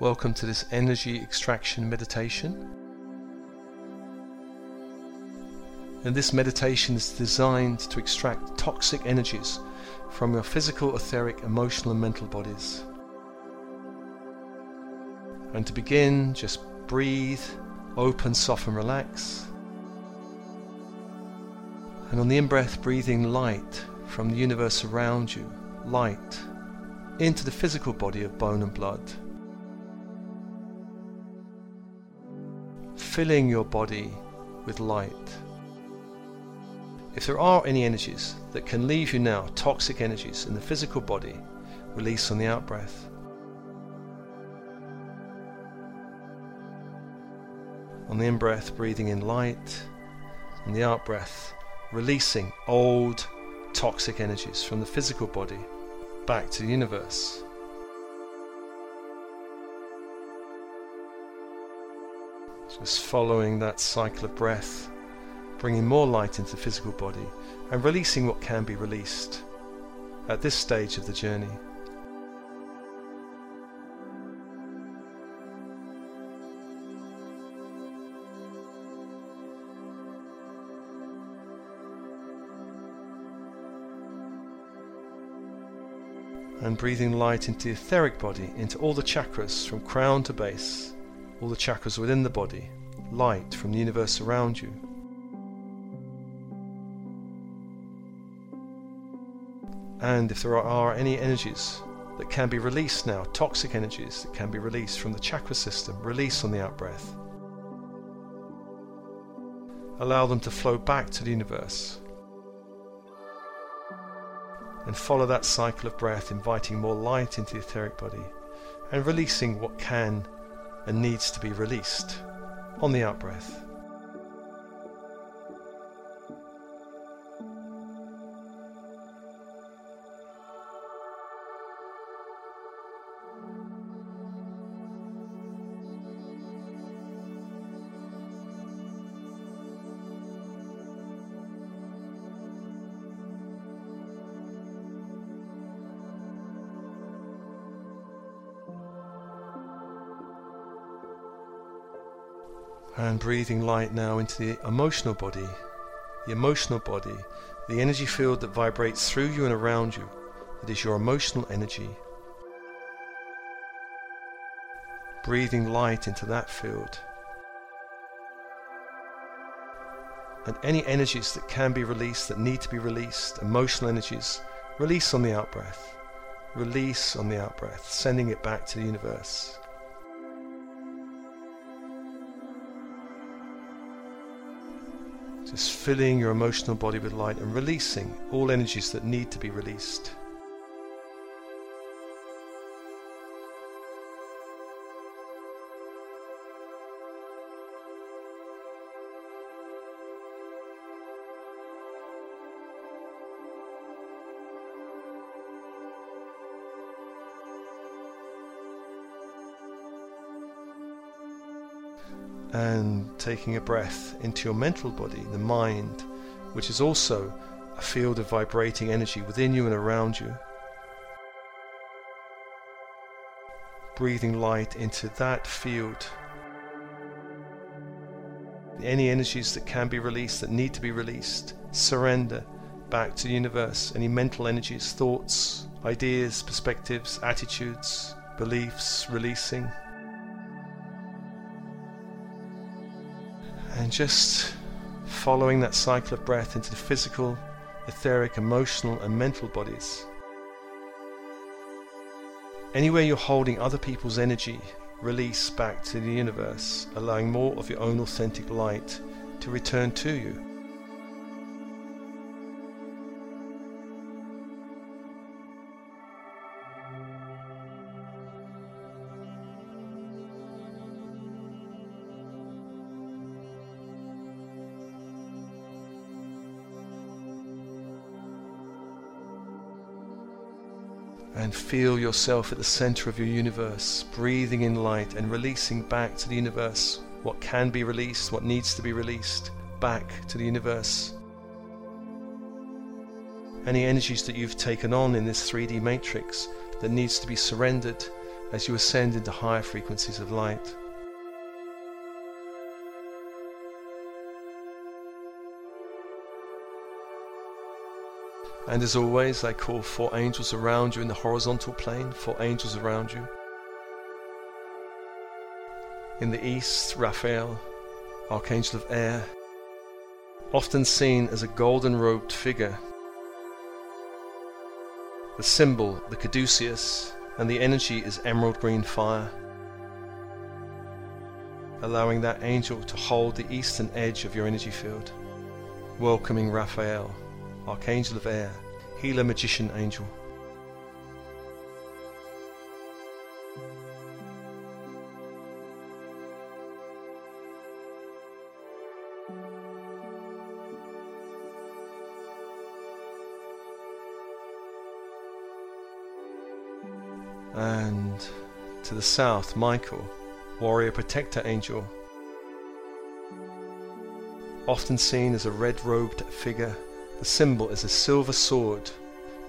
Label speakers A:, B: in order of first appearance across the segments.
A: Welcome to this energy extraction meditation. And this meditation is designed to extract toxic energies from your physical, etheric, emotional, and mental bodies. And to begin, just breathe, open, soften, relax. And on the in breath, breathing light from the universe around you, light into the physical body of bone and blood. Filling your body with light. If there are any energies that can leave you now, toxic energies in the physical body, release on the out breath. On the in breath, breathing in light, and the out breath, releasing old toxic energies from the physical body back to the universe. Just following that cycle of breath, bringing more light into the physical body and releasing what can be released at this stage of the journey. and breathing light into the etheric body, into all the chakras from crown to base all the chakras within the body, light from the universe around you. And if there are any energies that can be released now, toxic energies that can be released from the chakra system, release on the out breath. Allow them to flow back to the universe. And follow that cycle of breath, inviting more light into the etheric body and releasing what can and needs to be released on the out And breathing light now into the emotional body, the emotional body, the energy field that vibrates through you and around you, that is your emotional energy. Breathing light into that field. And any energies that can be released, that need to be released, emotional energies, release on the out breath. Release on the out breath, sending it back to the universe. Just filling your emotional body with light and releasing all energies that need to be released. And taking a breath into your mental body, the mind, which is also a field of vibrating energy within you and around you. Breathing light into that field. Any energies that can be released, that need to be released, surrender back to the universe. Any mental energies, thoughts, ideas, perspectives, attitudes, beliefs, releasing. And just following that cycle of breath into the physical, etheric, emotional, and mental bodies. Anywhere you're holding other people's energy, release back to the universe, allowing more of your own authentic light to return to you. Feel yourself at the center of your universe, breathing in light and releasing back to the universe what can be released, what needs to be released, back to the universe. Any energies that you've taken on in this 3D matrix that needs to be surrendered as you ascend into higher frequencies of light. And as always, I call four angels around you in the horizontal plane, four angels around you. In the east, Raphael, Archangel of Air, often seen as a golden robed figure. The symbol, the caduceus, and the energy is emerald green fire, allowing that angel to hold the eastern edge of your energy field, welcoming Raphael, Archangel of Air, Healer Magician Angel. And to the south, Michael, warrior protector angel, often seen as a red robed figure. The symbol is a silver sword,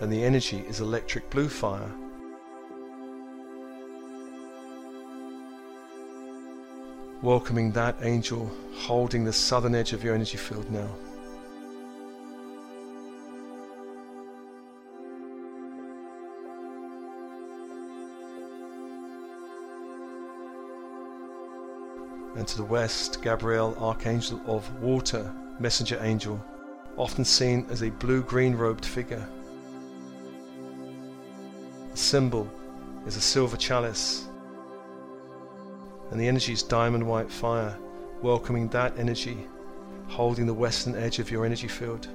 A: and the energy is electric blue fire. Welcoming that angel holding the southern edge of your energy field now. and to the west, Gabriel, Archangel of Water, Messenger Angel, often seen as a blue green robed figure. The symbol is a silver chalice, and the energy is diamond white fire, welcoming that energy, holding the western edge of your energy field.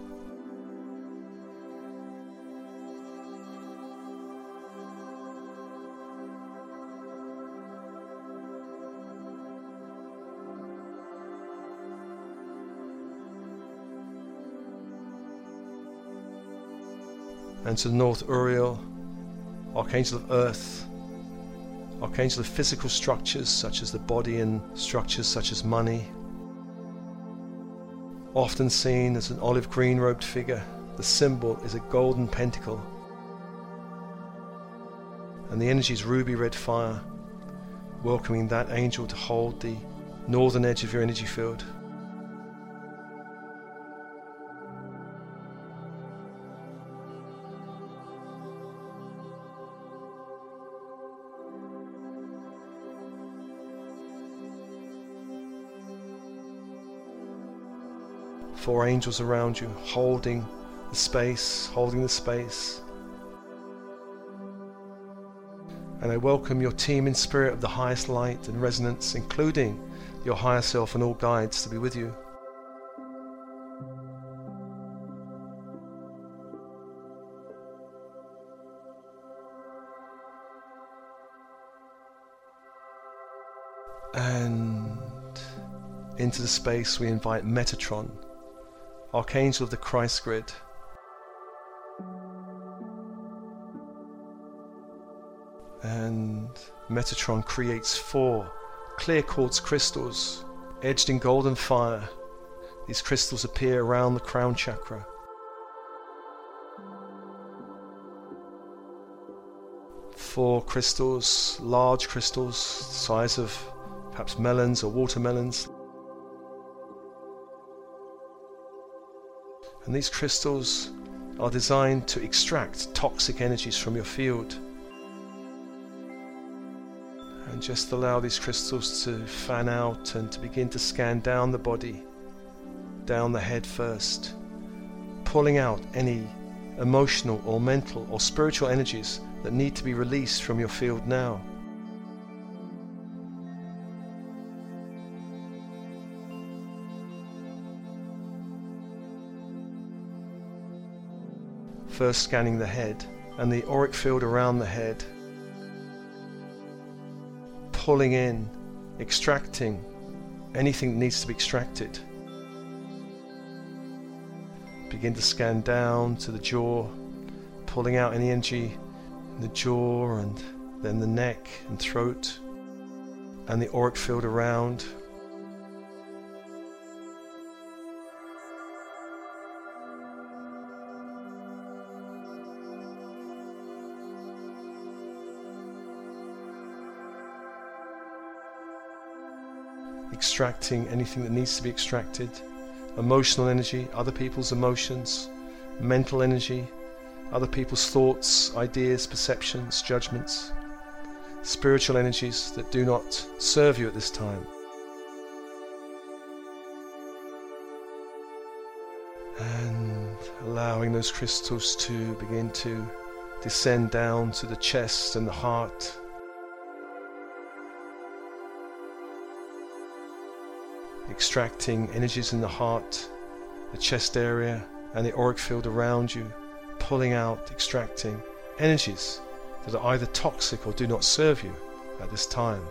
A: And to the north Uriel, Archangel of Earth, Archangel of physical structures such as the body and structures such as money. Often seen as an olive green robed figure, the symbol is a golden pentacle. And the energy is ruby red fire, welcoming that angel to hold the northern edge of your energy field. Four angels around you, holding the space, holding the space. And I welcome your team in spirit of the highest light and resonance, including your higher self and all guides, to be with you. And into the space we invite Metatron Archangel of the Christ grid. And Metatron creates four clear quartz crystals edged in golden fire. These crystals appear around the crown chakra. Four crystals, large crystals, size of perhaps melons or watermelons, And these crystals are designed to extract toxic energies from your field. And just allow these crystals to fan out and to begin to scan down the body, down the head first, pulling out any emotional or mental or spiritual energies that need to be released from your field now. First scanning the head and the auric field around the head, pulling in, extracting anything that needs to be extracted. Begin to scan down to the jaw, pulling out any energy in the jaw and then the neck and throat and the auric field around. Extracting anything that needs to be extracted. Emotional energy, other people's emotions, mental energy, other people's thoughts, ideas, perceptions, judgments, spiritual energies that do not serve you at this time. And allowing those crystals to begin to descend down to the chest and the heart. Extracting energies in the heart, the chest area, and the auric field around you, pulling out, extracting energies that are either toxic or do not serve you at this time.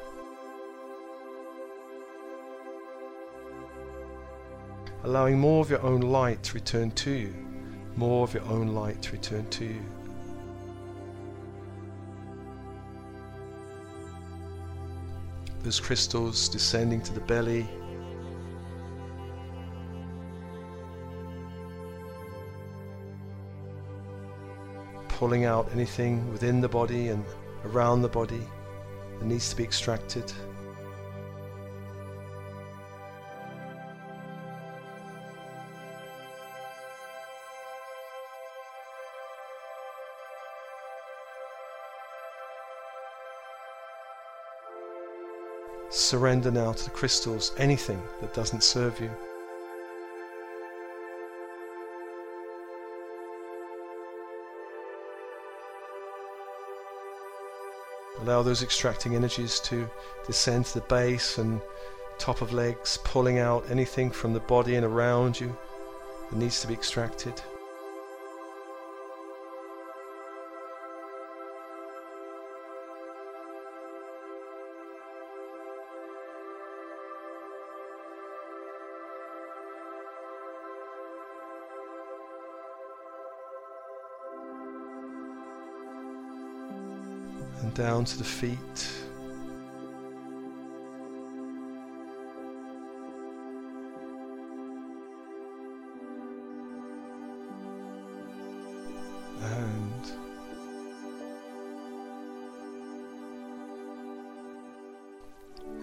A: Allowing more of your own light to return to you, more of your own light to return to you. Those crystals descending to the belly, pulling out anything within the body and around the body that needs to be extracted. Surrender now to the crystals anything that doesn't serve you. Allow those extracting energies to descend to the base and top of legs, pulling out anything from the body and around you that needs to be extracted. Down to the feet. And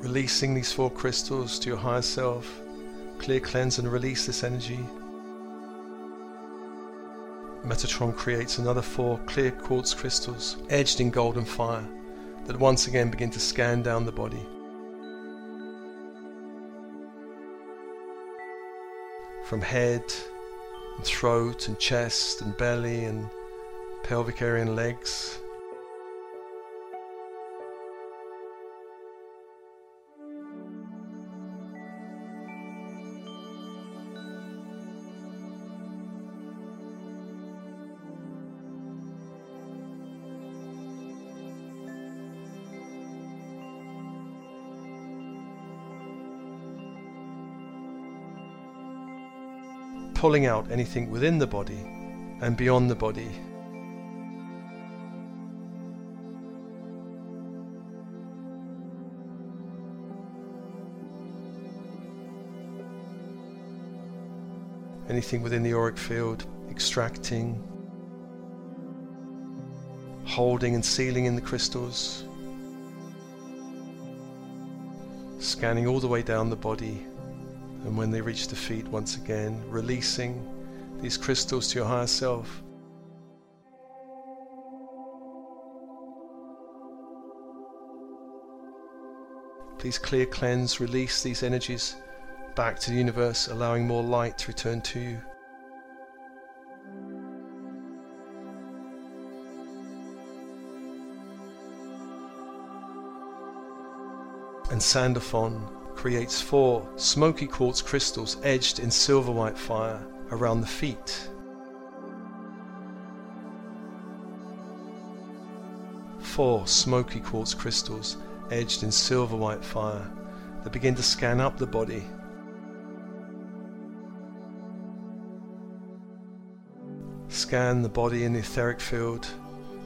A: releasing these four crystals to your higher self, clear, cleanse, and release this energy. Metatron creates another four clear quartz crystals edged in golden fire that once again begin to scan down the body. From head and throat and chest and belly and pelvic area and legs pulling out anything within the body and beyond the body. Anything within the auric field, extracting, holding and sealing in the crystals, scanning all the way down the body and when they reach the feet, once again, releasing these crystals to your higher self. Please clear, cleanse, release these energies back to the universe, allowing more light to return to you. And Sandalphon creates four smoky quartz crystals edged in silver white fire around the feet. Four smoky quartz crystals edged in silver white fire that begin to scan up the body. Scan the body in the etheric field,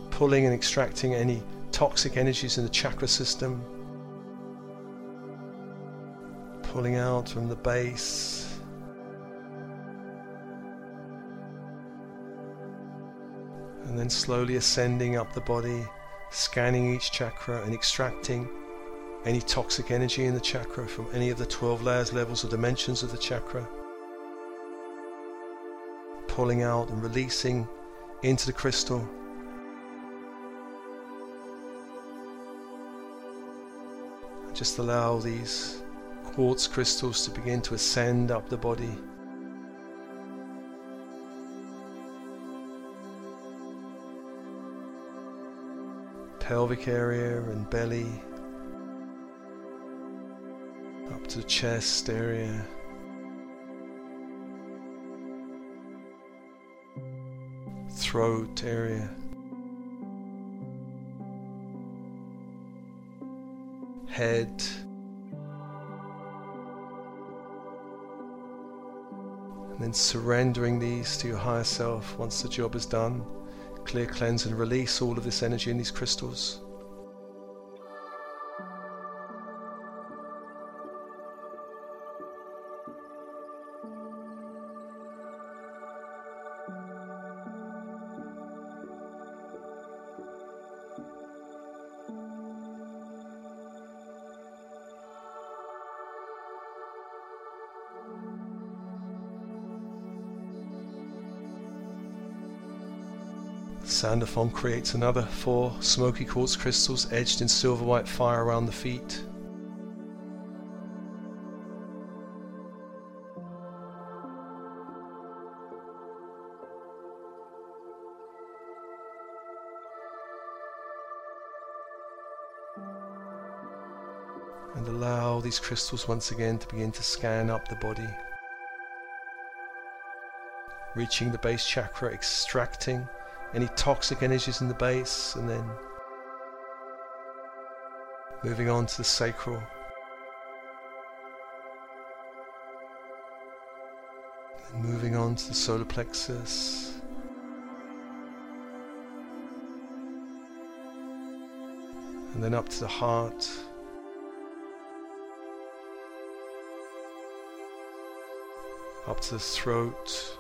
A: pulling and extracting any toxic energies in the chakra system pulling out from the base. And then slowly ascending up the body, scanning each chakra and extracting any toxic energy in the chakra from any of the 12 layers, levels, or dimensions of the chakra. Pulling out and releasing into the crystal. Just allow these quartz crystals to begin to ascend up the body. Pelvic area and belly, up to chest area. Throat area. Head. And then surrendering these to your higher self once the job is done. Clear, cleanse, and release all of this energy in these crystals. Sandalphon creates another four smoky quartz crystals edged in silver white fire around the feet. And allow these crystals once again to begin to scan up the body reaching the base chakra, extracting any toxic energies in the base, and then moving on to the sacral. And moving on to the solar plexus. And then up to the heart. Up to the throat.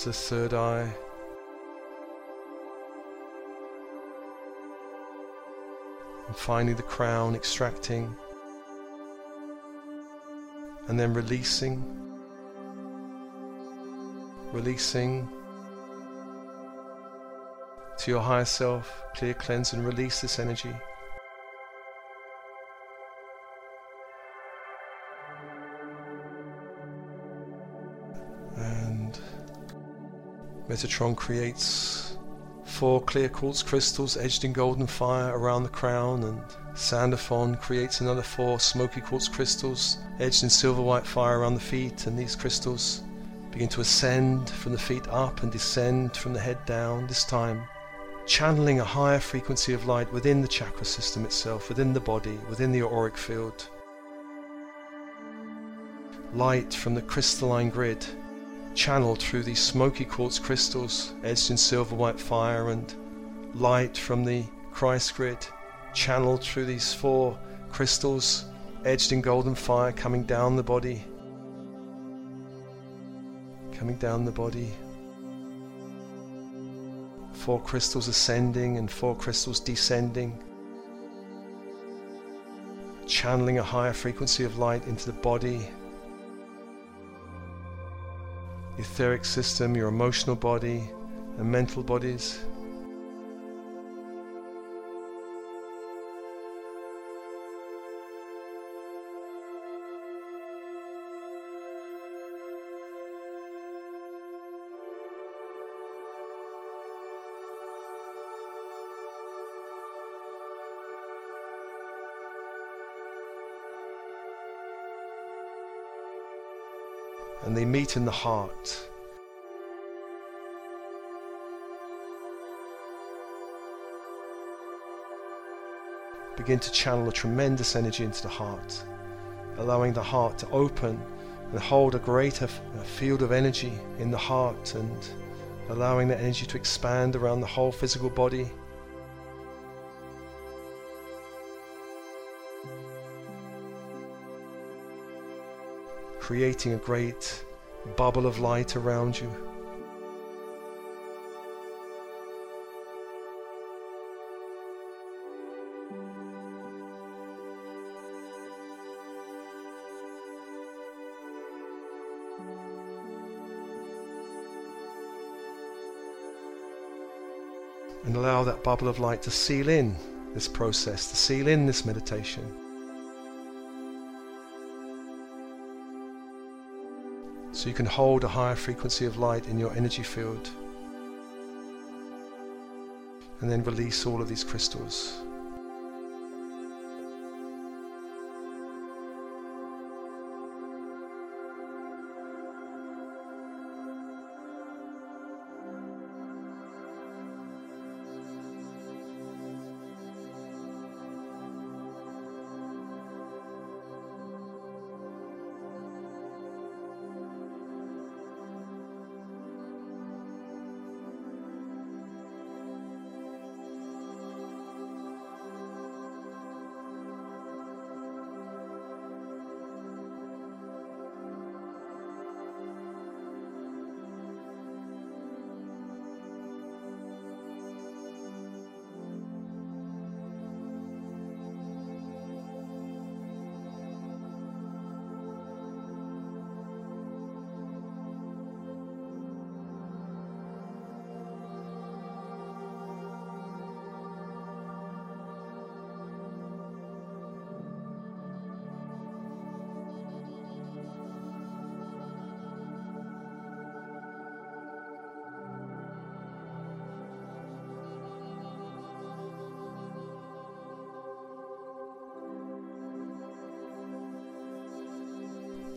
A: To the third eye. And finally the crown extracting and then releasing, releasing to your higher self, clear, cleanse and release this energy. Metatron creates four clear quartz crystals edged in golden fire around the crown, and Sandalphon creates another four smoky quartz crystals edged in silver white fire around the feet, and these crystals begin to ascend from the feet up and descend from the head down, this time channeling a higher frequency of light within the chakra system itself, within the body, within the auric field. Light from the crystalline grid channeled through these smoky quartz crystals edged in silver white fire and light from the Christ grid channeled through these four crystals edged in golden fire coming down the body coming down the body. Four crystals ascending and four crystals descending channeling a higher frequency of light into the body etheric system, your emotional body, and mental bodies. Meet in the heart. Begin to channel a tremendous energy into the heart, allowing the heart to open and hold a greater field of energy in the heart and allowing that energy to expand around the whole physical body creating a great bubble of light around you. And allow that bubble of light to seal in this process, to seal in this meditation. So you can hold a higher frequency of light in your energy field and then release all of these crystals.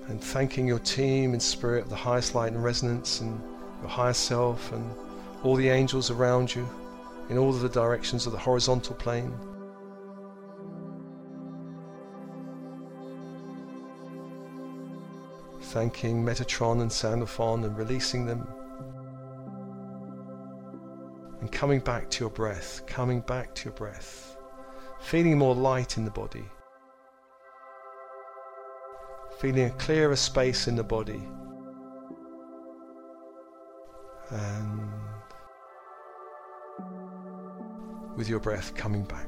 A: And thanking your team in spirit, of the highest light and resonance, and your higher self, and all the angels around you in all of the directions of the horizontal plane. Thanking Metatron and Sandalphon and releasing them. And coming back to your breath, coming back to your breath. Feeling more light in the body feeling a clearer space in the body. And with your breath coming back.